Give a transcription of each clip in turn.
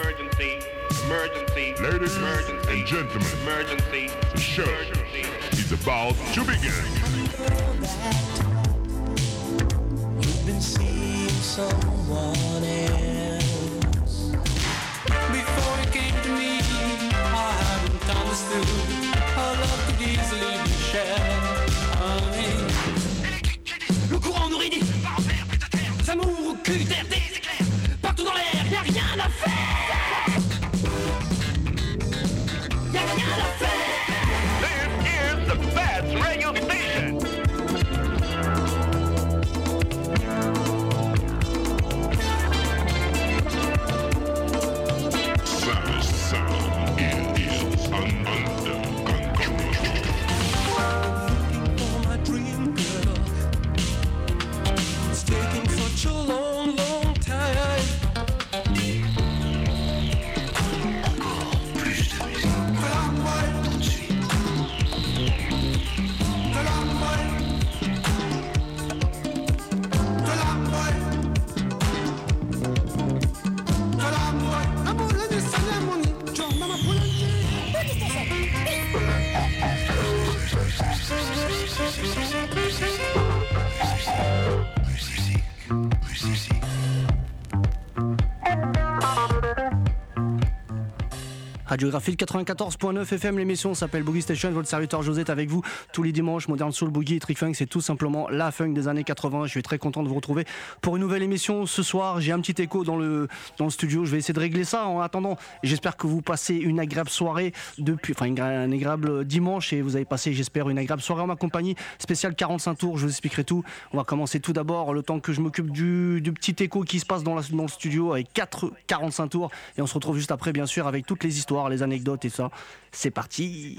Emergency. Emergency. Ladies Emergency. and gentlemen, Emergency. the show Emergency. is about to begin. You've been seeing someone else. Before you came to me, I hadn't understood how love could easily be shared. Radiographie 94.9 FM, l'émission s'appelle Boogie Station. Votre serviteur José est avec vous tous les dimanches. Modern Soul, Boogie et Trick Funk, c'est tout simplement la funk des années 80. Je suis très content de vous retrouver pour une nouvelle émission ce soir. J'ai un petit écho dans le, dans le studio. Je vais essayer de régler ça. En attendant, j'espère que vous passez une agréable soirée depuis, enfin, une un agréable dimanche et vous avez passé, j'espère, une agréable soirée en ma compagnie. Spécial 45 tours, je vous expliquerai tout. On va commencer tout d'abord le temps que je m'occupe du, petit écho qui se passe dans le studio avec 4 45 tours. Et on se retrouve juste après, bien sûr, avec toutes les histoires, les anecdotes et ça. C'est parti.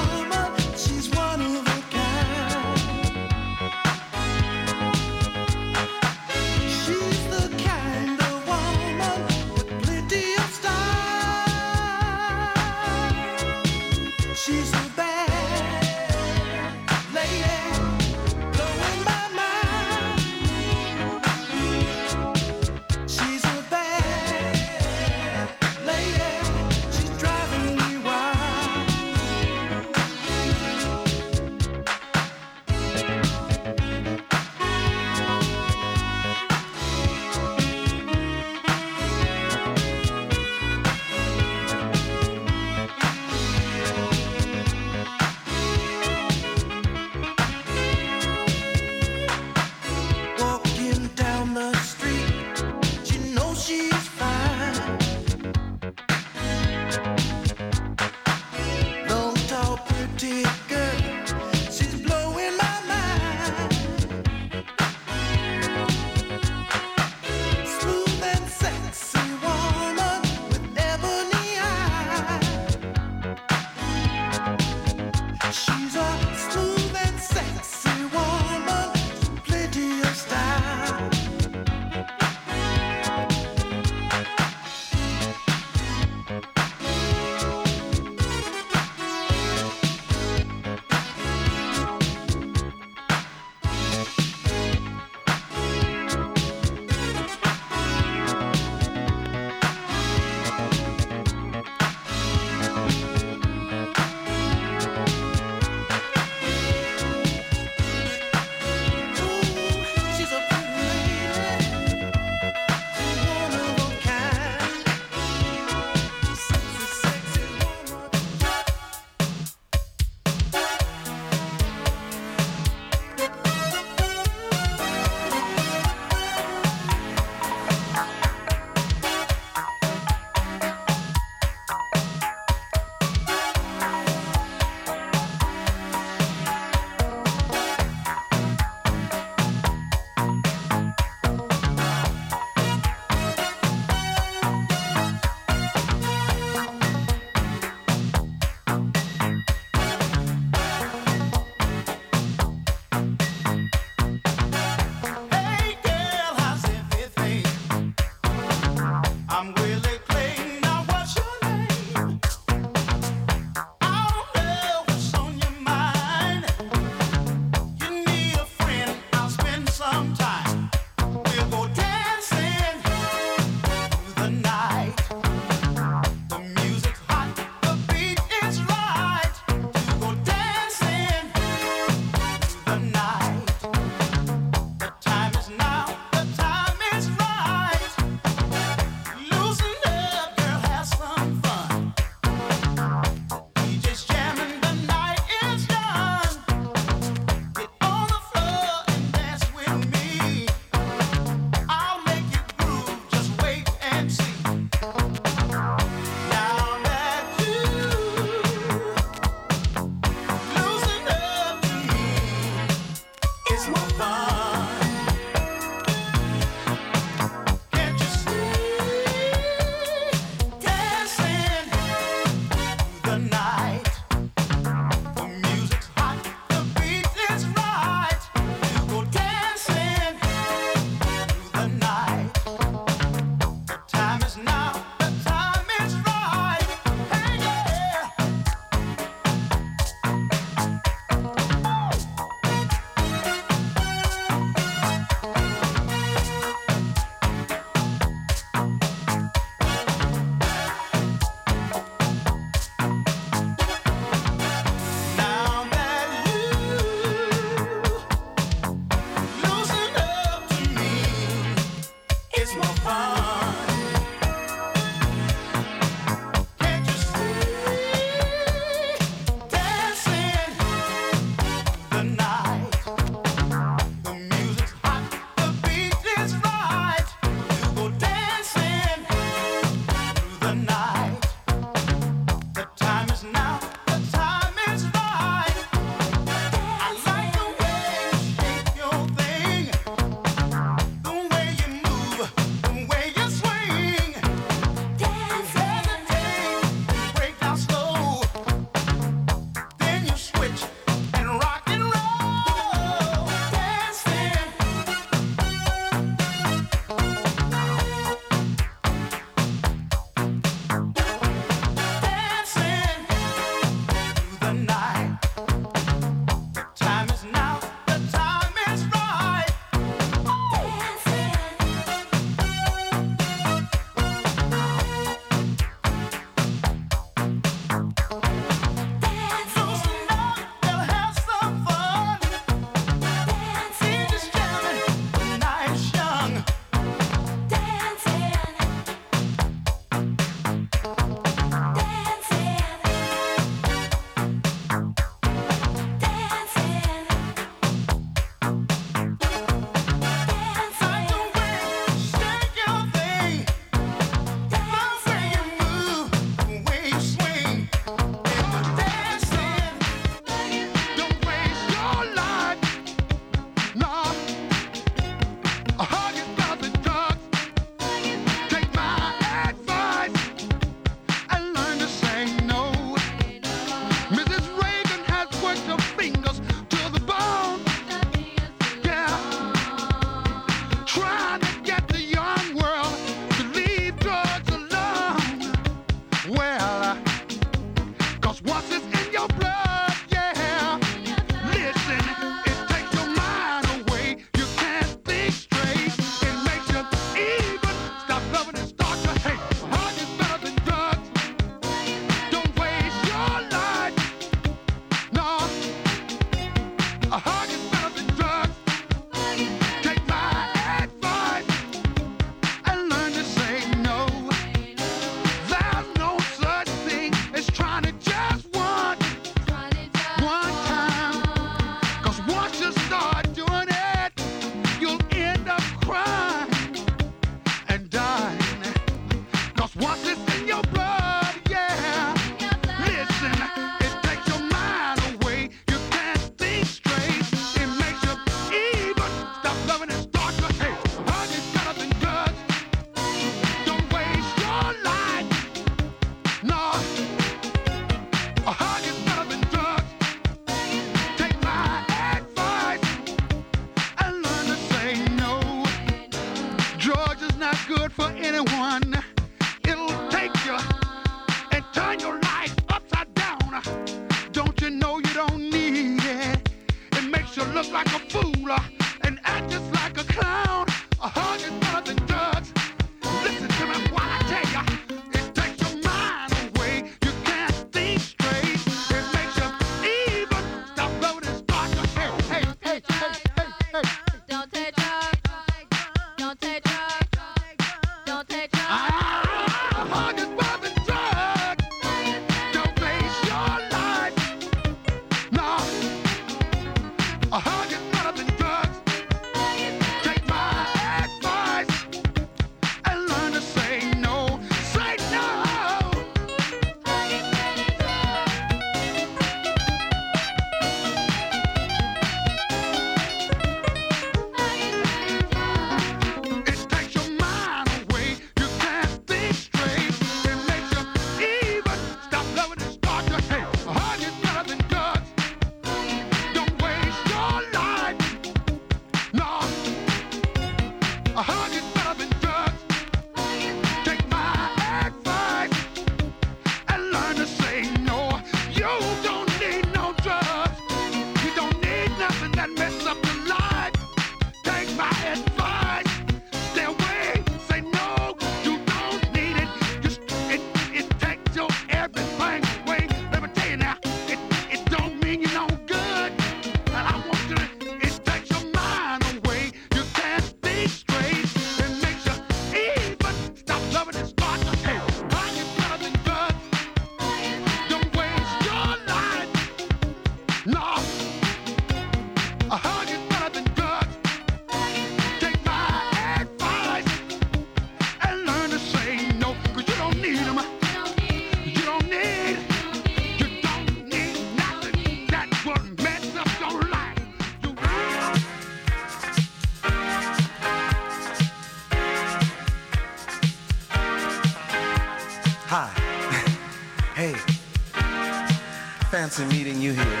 Fancy meeting you here.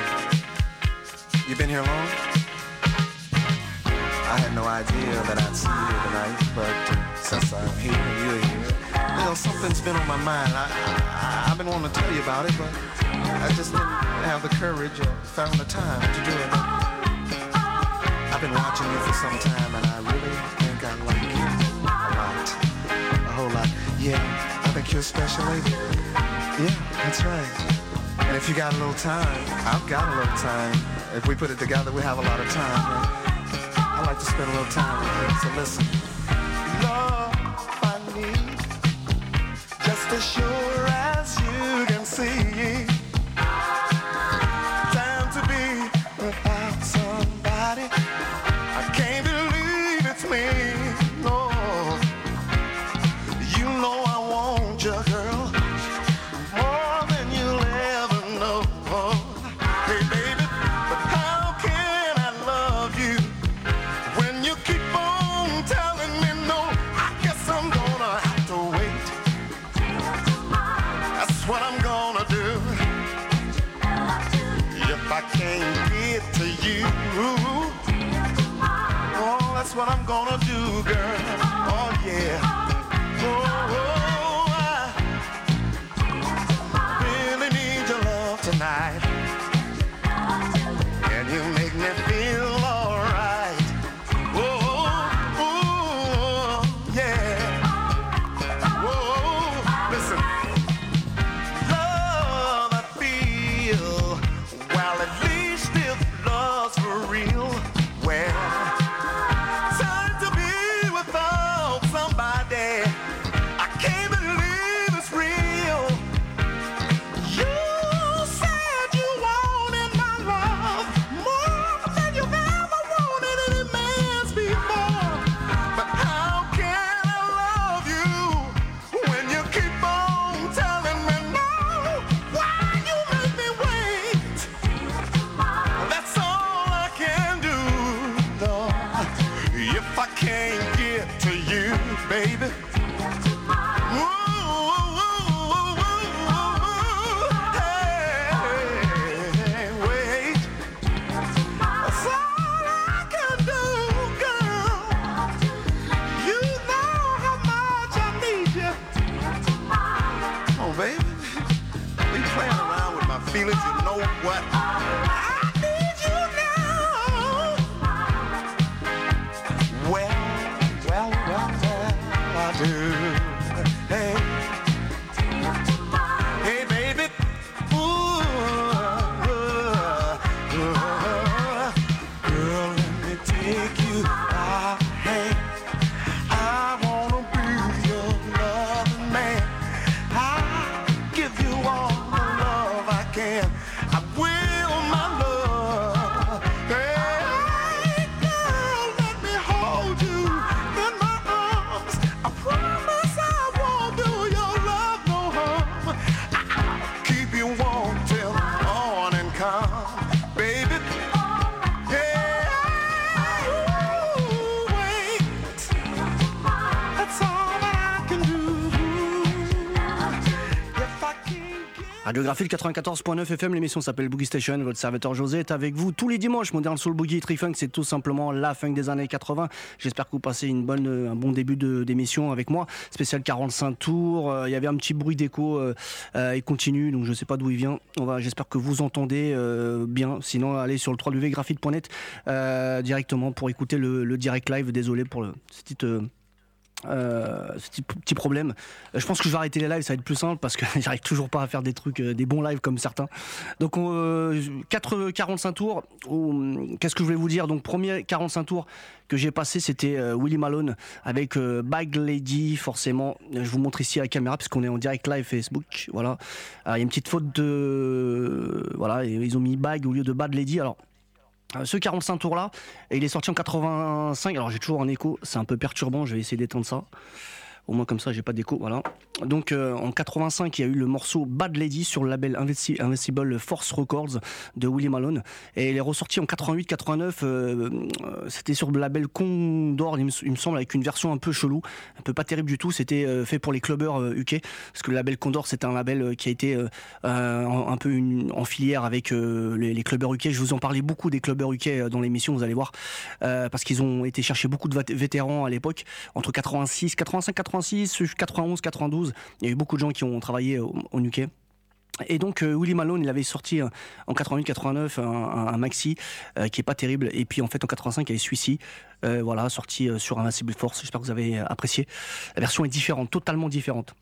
You been here long? I had no idea that I'd see you tonight, but since I'm here and you're here, you know, something's been on my mind. I, I, I've been wanting to tell you about it, but I just didn't have the courage or found the time to do it. I've been watching you for some time, and I really think I like you a lot, a whole lot. Yeah, I think you're a special lady. Yeah, that's right. And if you got a little time, I've got a little time. If we put it together, we have a lot of time. I like to spend a little time with you. So listen. Love I need just as le 94.9 FM, l'émission s'appelle Boogie Station. Votre serviteur José est avec vous tous les dimanches. Modern Soul Boogie Trifunk, c'est tout simplement la funk des années 80. J'espère que vous passez une bonne, euh, un bon début d'émission avec moi. Spécial 45 tours. Euh, Il y avait un petit bruit d'écho. euh, euh, il continue, donc je ne sais pas d'où il vient. J'espère que vous entendez euh, bien. Sinon, allez sur le www.graphite.net directement pour écouter le, le direct live. Désolé pour le, cette petite, euh, petit, problème. Euh, Je pense que je vais arrêter les lives, ça va être plus simple parce que j'arrive toujours pas à faire des trucs, euh, des bons lives comme certains. Donc on, euh, 4, 45 tours. Ou, Qu'est-ce que je voulais vous dire? Donc premier 45 tours que j'ai passé, c'était Willy Malone avec Bag Lady. Forcément, je vous montre ici à la caméra puisqu'on est en direct live Facebook. Voilà, il y a une petite faute de, voilà, ils ont mis Bag au lieu de Bad Lady. Alors ce 45 tours là, il est sorti en 85. Alors j'ai toujours un écho, c'est un peu perturbant, je vais essayer d'étendre ça. Au moins comme ça, j'ai pas d'écho. Voilà. Donc euh, en 85, il y a eu le morceau Bad Lady sur le label Invincible Force Records de Willie Malone. Et il est ressorti en 88-89. euh, euh, C'était sur le label Condor, il me, semble, avec une version un peu chelou, un peu pas terrible du tout. C'était fait pour les clubbers UK. Parce que le label Condor, c'est un label qui a été un peu en filière avec les, les clubbers UK. Je vous en parlais beaucoup des clubbers UK dans l'émission, vous allez voir. Parce qu'ils ont été chercher beaucoup de vétérans à l'époque, entre 86, 85, 86, 91, 92. Il y a eu beaucoup de gens qui ont travaillé au, au UK. Et donc euh, Willie Malone, il avait sorti euh, en 88-89 un, maxi euh, qui est pas terrible. Et puis en fait en 85 il y avait celui-ci, euh, voilà, sorti sur Invincible Force. J'espère que vous avez apprécié. La version est différente, totalement différente.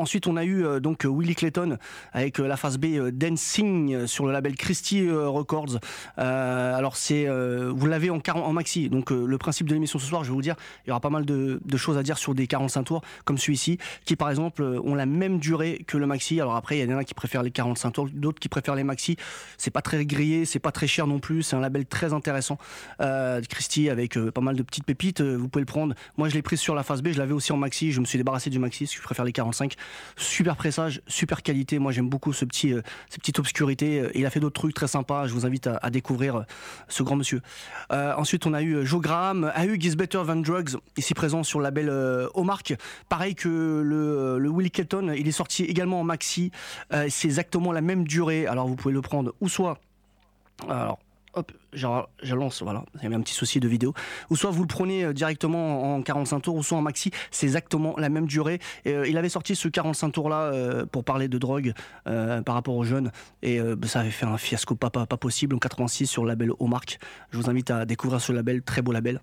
Ensuite, on a eu euh, donc euh, Willie Clayton avec euh, la phase B Dancing sur le label Christie Records. Alors c'est, vous l'avez en, 40 en maxi. Donc le principe de l'émission ce soir, je vais vous dire, il y aura pas mal de, choses à dire sur des 45 tours comme celui-ci, qui par exemple ont la même durée que le maxi. Alors après, il y en a qui préfèrent les 45 tours, d'autres qui préfèrent les maxi. C'est pas très grillé, c'est pas très cher non plus. C'est un label très intéressant. Christie avec pas mal de petites pépites. vous pouvez le prendre. Moi, je l'ai pris sur la phase B. Je l'avais aussi en maxi. Je me suis débarrassé du maxi parce que je préfère les 45. Super pressage, super qualité. Moi, j'aime beaucoup ce petit, euh, ces petites obscurités. Euh, Il a fait d'autres trucs très sympas. Je vous invite à, découvrir euh, ce grand monsieur. Ensuite, on a eu Joe Graham, A Hug is Better Than Drugs, ici présent sur le label euh. Pareil que le, le Willie Kelton, il est sorti également en maxi. C'est exactement la même durée. Alors, vous pouvez le prendre ou soit. Hop, je, lance, voilà, il y avait un petit souci de vidéo. Ou soit vous le prenez euh, directement en 45 tours, ou soit en maxi, c'est exactement la même durée. Euh, il avait sorti ce 45 tours-là euh, pour parler de drogue par rapport aux jeunes, et bah, ça avait fait un fiasco pas, possible en 86 sur le label Hallmark. Je vous invite à découvrir ce label, très beau label.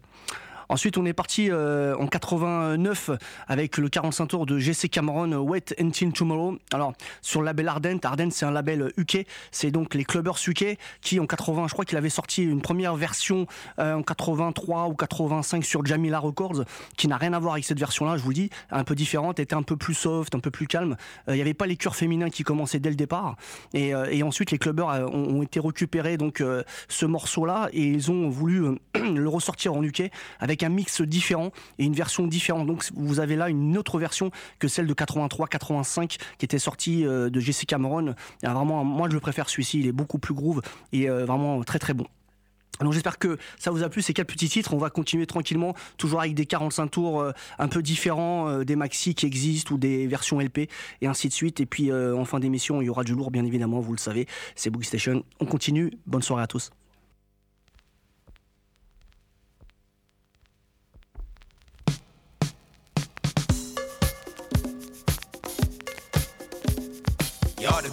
Ensuite, on est parti euh, en 89 avec le 45 tours de GC Cameron euh, Wait Until Tomorrow. Alors, sur le label Ardent, Ardent c'est un label UK, c'est donc les clubbers UK qui en 80, je crois qu'il avait sorti une première version euh, en 83 ou 85 sur Jamila Records qui n'a rien à voir avec cette version-là, je vous dis, un peu différente, était un peu plus soft, un peu plus calme. Euh, Il n'y avait pas les chœurs féminins qui commençaient dès le départ. Et, euh, ensuite, les clubbers euh, ont, ont été récupérés donc euh, ce morceau-là et ils ont voulu euh, le ressortir en UK avec un mix différent et une version différente. Donc vous avez là une autre version que celle de 83-85 qui était sortie euh, de Jesse Cameron. A vraiment, moi je préfère celui-ci, il est beaucoup plus groove et euh, vraiment très très bon. Donc j'espère que ça vous a plu ces quatre petits titres. On va continuer tranquillement, toujours avec des 45 tours euh, un peu différents, des maxi qui existent ou des versions LP et ainsi de suite. Et puis en fin d'émission, il y aura du lourd bien évidemment, vous le savez. C'est Boogie Station. On continue. Bonne soirée à tous.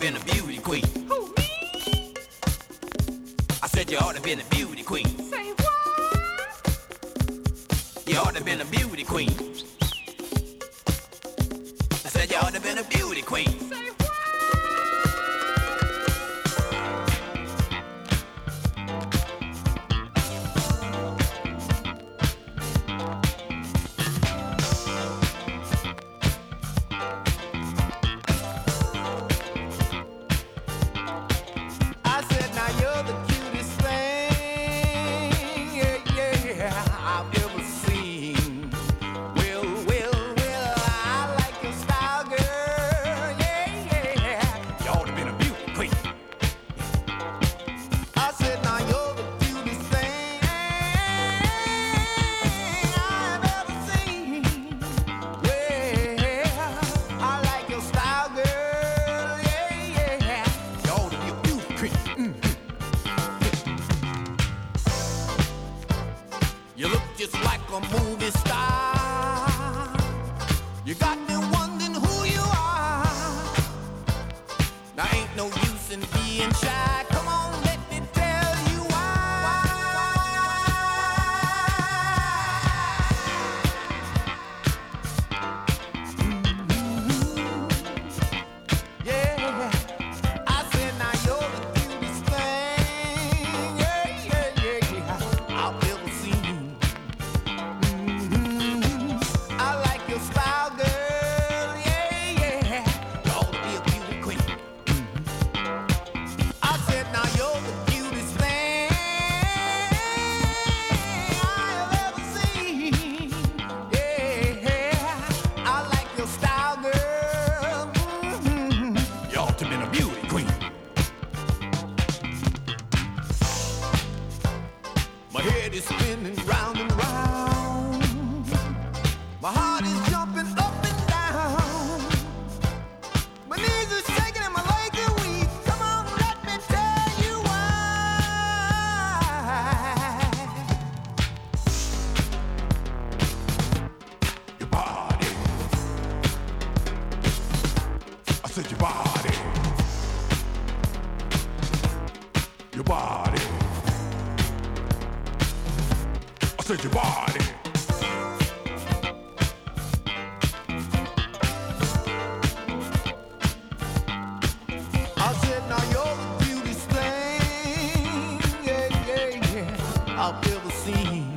Been a beauty queen. Who, me? I said you ought to been a beauty queen. Say what? You ought to been a beauty queen. I said you ought to been a beauty queen. Say what? I'll fill the.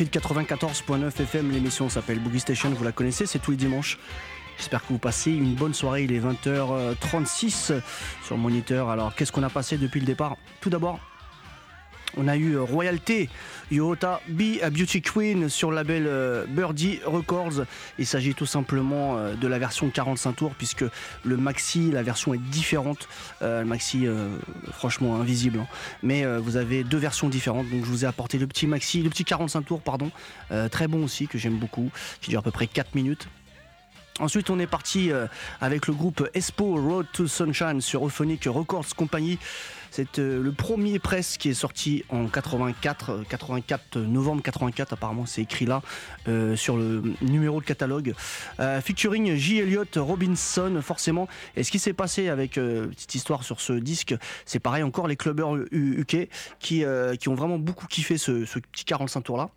Radiographie de 94.9 FM, l'émission s'appelle Boogie Station, vous la connaissez, c'est tous les dimanches. J'espère que vous passez une bonne soirée, il est 20h36 sur moniteur. Alors qu'est-ce qu'on a passé depuis le départ? Tout d'abord, on a eu Royalty, Yota Be a Beauty Queen sur le label euh, Birdie Records. Il s'agit tout simplement euh, de la version 45 tours puisque le maxi, la version est différente. Euh, le maxi, franchement invisible. hein. Mais vous avez deux versions différentes. Donc je vous ai apporté le petit maxi, le petit 45 tours, pardon. Très bon aussi, que j'aime beaucoup, qui dure à peu près 4 minutes. Ensuite, on est parti euh, avec le groupe Espo Road to Sunshine sur Euphonic Records Company. C'est euh, le premier press qui est sorti en 84, euh, 84 novembre 84 apparemment, c'est écrit là euh, sur le numéro de catalogue. Euh, featuring J. Elliott Robinson, forcément. Et ce qui s'est passé avec euh, petite histoire sur ce disque, c'est pareil encore les clubbers UK qui, euh, qui ont vraiment beaucoup kiffé ce, ce petit 45 tours là.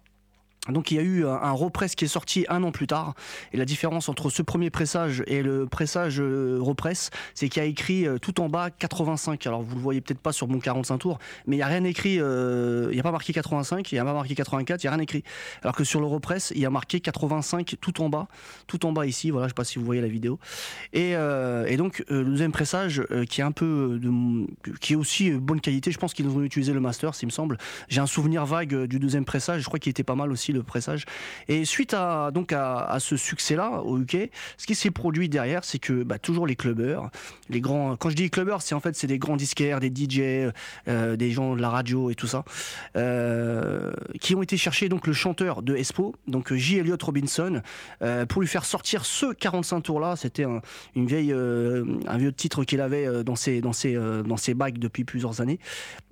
Donc il y a eu un, repress qui est sorti un an plus tard. Et la différence entre ce premier pressage et le pressage euh, repress, c'est qu'il y a écrit euh, tout en bas 85. Alors vous le voyez peut-être pas sur mon 45 tours, mais il n'y a rien écrit, euh, il n'y a pas marqué 85, il n'y a pas marqué 84, il n'y a rien écrit. Alors que sur le repress, il y a marqué 85 tout en bas, tout en bas ici, voilà, je sais pas si vous voyez la vidéo. Et, donc le deuxième pressage qui est un peu de, qui est aussi bonne qualité, je pense qu'ils ont utilisé le master, s'il me semble. J'ai un souvenir vague du deuxième pressage, je crois qu'il était pas mal aussi le pressage. Et suite à donc à, ce succès-là au UK, ce qui s'est produit derrière, c'est que bah, toujours les clubbers, les grands. Quand je dis clubbers, c'est en fait c'est des grands disquaires, des DJ, euh, des gens de la radio et tout ça, euh, qui ont été chercher donc le chanteur de Espo, donc J. Elliott Robinson, euh, pour lui faire sortir ce 45 tours-là. C'était un, une vieille, un vieux titre qu'il avait dans ses dans ses dans ses bagues depuis plusieurs années.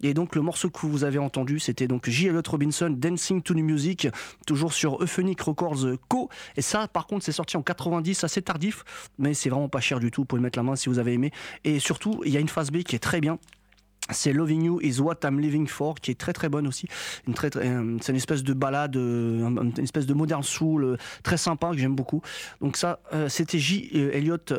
Et donc le morceau que vous avez entendu, c'était donc J. Elliott Robinson, Dancing to the Music, toujours sur Euphonic Records Co. Et ça, par contre, c'est sorti en 90, assez tardif, mais c'est vraiment pas cher du tout. Vous pouvez mettre la main si vous avez aimé. Et surtout, il y a une phase B qui est très bien. C'est Loving You is what I'm living for, qui est très très bonne aussi. Une très, euh, c'est une espèce de balade, euh, un- une espèce de modern soul euh, très sympa que j'aime beaucoup. Donc ça, c'était J. Elliott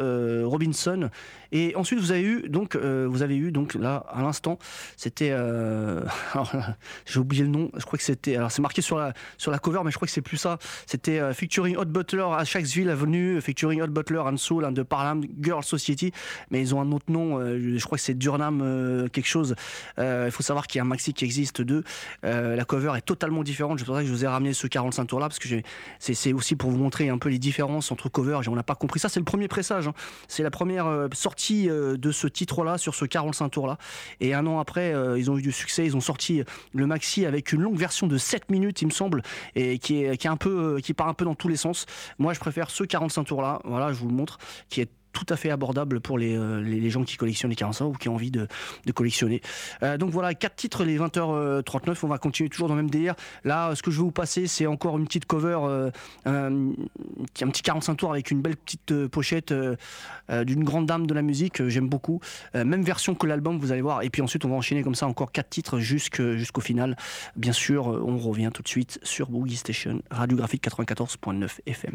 Robinson. Et ensuite vous avez eu donc, euh, vous avez eu donc là à l'instant, c'était, euh, j'ai oublié le nom. Je crois que c'était, alors c'est marqué sur la sur la cover, mais je crois que c'est plus ça. C'était euh, featuring Hot Butler à Shacksville Avenue, featuring Hot Butler and Soul and the Parham Girl Society. Mais ils ont un autre nom. euh, je crois que c'est Durnham euh, quelque chose. Il faut savoir qu'il y a un maxi qui existe d'eux. La cover est totalement différente. C'est pour ça que je vous ai ramené ce 45 tours là parce que c'est aussi pour vous montrer un peu les différences entre covers. On n'a pas compris ça. C'est le premier pressage. hein. C'est la première sortie euh, de ce titre là sur ce 45 tours là. Et un an après, euh, ils ont eu du succès. Ils ont sorti le maxi avec une longue version de 7 minutes, il me semble, et qui est, qui un peu, euh, qui part un peu dans tous les sens. Moi, je préfère ce 45 tours là. Voilà, je vous le montre, qui est tout à fait abordable pour les, euh, gens qui collectionnent les 45 ou qui ont envie de, de collectionner. Euh, donc voilà, quatre titres, les 20h39. On va continuer toujours dans le même délire. Là, ce que je vais vous passer, c'est encore une petite cover, euh, un, un petit 45 tours avec une belle petite euh, pochette euh, euh, d'une grande dame de la musique. euh, J'aime beaucoup. Euh, même version que l'album, vous allez voir. Et puis ensuite, on va enchaîner comme ça encore quatre titres jusqu'au final. Bien sûr, euh, on revient tout de suite sur Boogie Station, radiographique 94.9 FM.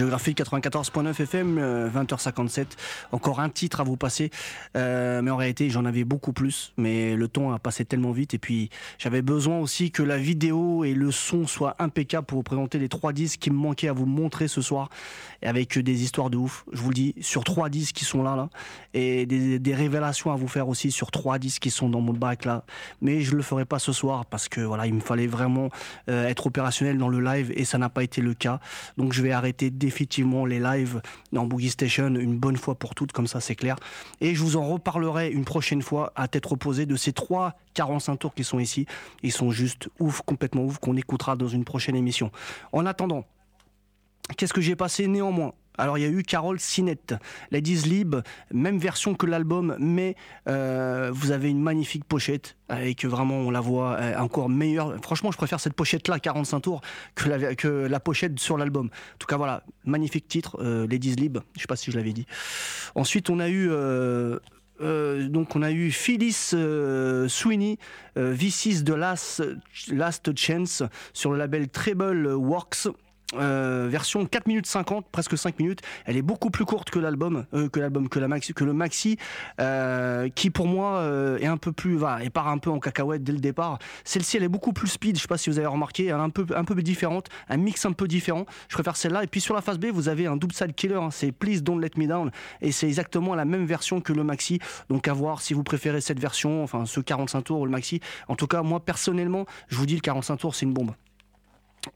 Radiographie 94.9 FM, euh, 20h57. Encore un titre à vous passer. Euh, mais en réalité, j'en avais beaucoup plus. Mais le temps a passé tellement vite. Et puis, j'avais besoin aussi que la vidéo et le son soient impeccables pour vous présenter les trois disques qui me manquaient à vous montrer ce soir. Et avec des histoires de ouf. Je vous le dis, sur trois disques qui sont là, là. Et des, révélations à vous faire aussi sur trois disques qui sont dans mon bac, là. Mais je le ferai pas ce soir parce que voilà, il me fallait vraiment euh, être opérationnel dans le live et ça n'a pas été le cas. Donc je vais arrêter définitivement les lives dans Boogie Station une bonne fois pour toutes, comme ça c'est clair. Et je vous en reparlerai une prochaine fois à tête reposée de ces trois 45 tours qui sont ici. Ils sont juste ouf, complètement ouf, qu'on écoutera dans une prochaine émission. En attendant, Qu'est-ce que j'ai passé néanmoins? Alors il y a eu Carole Sinette, Ladies Lib, même version que l'album, mais euh, vous avez une magnifique pochette avec vraiment on la voit euh, encore meilleure. Franchement, je préfère cette pochette là 45 tours que la, pochette sur l'album. En tout cas voilà, magnifique titre, euh, Ladies Lib. Je sais pas si je l'avais dit. Ensuite on a eu donc on a eu Phyllis Sweeney, euh, V6 de Last, Last Chance sur le label Treble Works. Euh, version 4 minutes 50, presque 5 minutes. Elle est beaucoup plus courte que l'album, euh, que l'album, que le maxi, euh, qui pour moi est un peu plus, va, et part un peu en cacahuète dès le départ. Celle-ci, elle est beaucoup plus speed. Je sais pas si vous avez remarqué, elle est un peu, un peu différente, un mix un peu différent. Je préfère celle-là. Et puis sur la face B, vous avez un double side killer. hein, c'est Please Don't Let Me Down, et c'est exactement la même version que le maxi. Donc à voir si vous préférez cette version, enfin ce 45 tours ou le maxi. En tout cas, moi personnellement, je vous dis le 45 tours, c'est une bombe.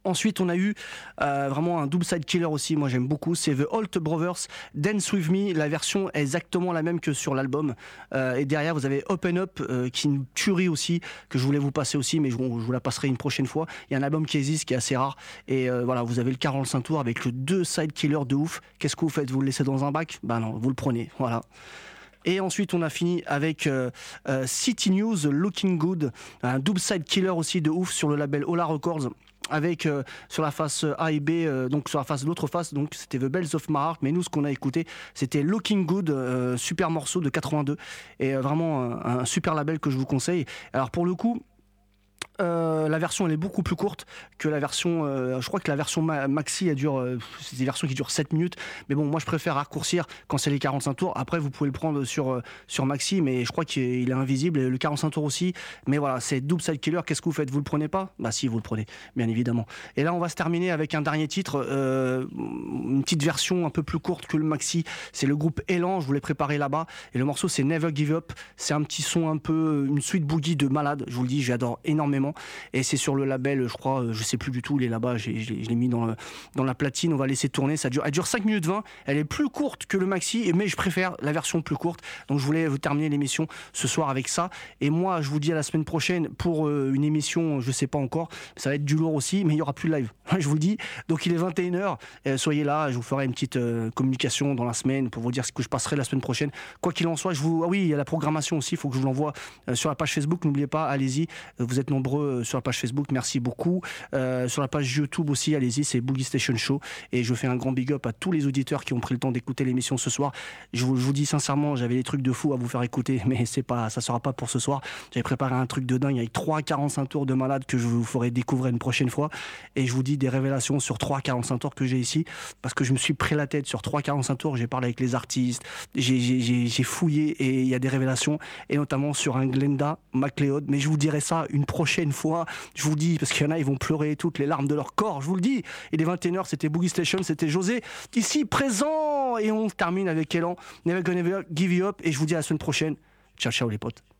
Ensuite, on a eu euh, vraiment un double side killer aussi. Moi, j'aime beaucoup. C'est The Holt Brothers Dance with Me. La version est exactement la même que sur l'album. Euh, et derrière, vous avez Open Up, euh, qui une tuerie aussi que je voulais vous passer aussi, mais je, vous la passerai une prochaine fois. Il y a un album qui existe, qui est assez rare. Et euh, voilà, vous avez le 45 tours avec le deux side killer de ouf. Qu'est-ce que vous faites? Vous le laissez dans un bac? Ben non, vous le prenez. Voilà. Et ensuite, on a fini avec City News, Looking Good, un double side killer aussi de ouf sur le label Ola Records. Avec euh, sur la face A et B, euh, donc sur la face l'autre face, donc c'était The Bells of My. Mais nous, ce qu'on a écouté, c'était Looking Good, euh, super morceau de 82, et euh, vraiment un super label que je vous conseille. Alors pour le coup. Euh, la version elle est beaucoup plus courte que la version euh, je crois que la version ma- maxi dure euh, c'est des versions qui durent 7 minutes. Mais bon moi je préfère raccourcir quand c'est les 45 tours. Après vous pouvez le prendre sur sur maxi mais je crois qu'il est invisible et le 45 tours aussi. Mais voilà c'est double side killer. Qu'est-ce que vous faites? Vous le prenez pas? Bah si vous le prenez bien évidemment. Et là on va se terminer avec un dernier titre une petite version un peu plus courte que le maxi. C'est le groupe Elan. Je vous l'ai préparé là-bas. Et le morceau c'est Never Give Up. C'est un petit son un peu une suite boogie de malade. Je vous le dis j'adore énormément et c'est sur le label je crois euh, je sais plus du tout il est là-bas je l'ai mis dans, dans la platine on va laisser tourner ça dure, elle dure 5 minutes 20 elle est plus courte que le maxi mais je préfère la version plus courte. Donc je voulais terminer l'émission ce soir avec ça. Et moi je vous dis à la semaine prochaine pour euh, une émission je sais pas encore ça va être du lourd aussi mais il y aura plus de live je vous dis. Donc il est 21h soyez là je vous ferai une petite euh, communication dans la semaine pour vous dire ce que je passerai la semaine prochaine. Quoi qu'il en soit je vous ah oui il y a la programmation aussi il faut que je vous l'envoie euh, sur la page Facebook n'oubliez pas allez-y Euh, vous êtes nombreux euh, sur la page Facebook merci beaucoup. Euh, sur la page YouTube aussi allez-y c'est Boogie Station Show. Et je fais un grand big up à tous les auditeurs qui ont pris le temps d'écouter l'émission ce soir. Je vous, dis sincèrement j'avais des trucs de fou à vous faire écouter mais c'est pas ça sera pas pour ce soir. J'avais préparé un truc de dingue avec 3 45 tours de malade que je vous ferai découvrir une prochaine fois. Et je vous dis des révélations sur 3 45 tours que j'ai ici parce que je me suis pris la tête sur 3 45 tours. J'ai parlé avec les artistes j'ai fouillé et il y a des révélations et notamment sur un Glenda MacLeod. Mais je vous dirai ça une prochaine prochaine fois. Je vous dis, parce qu'il y en a, ils vont pleurer toutes les larmes de leur corps, je vous le dis. Et les 21h, c'était Boogie Station, c'était José, ici présent. Et on termine avec Elan, Never Gonna Give You Up. Et je vous dis à la semaine prochaine. Ciao, ciao les potes.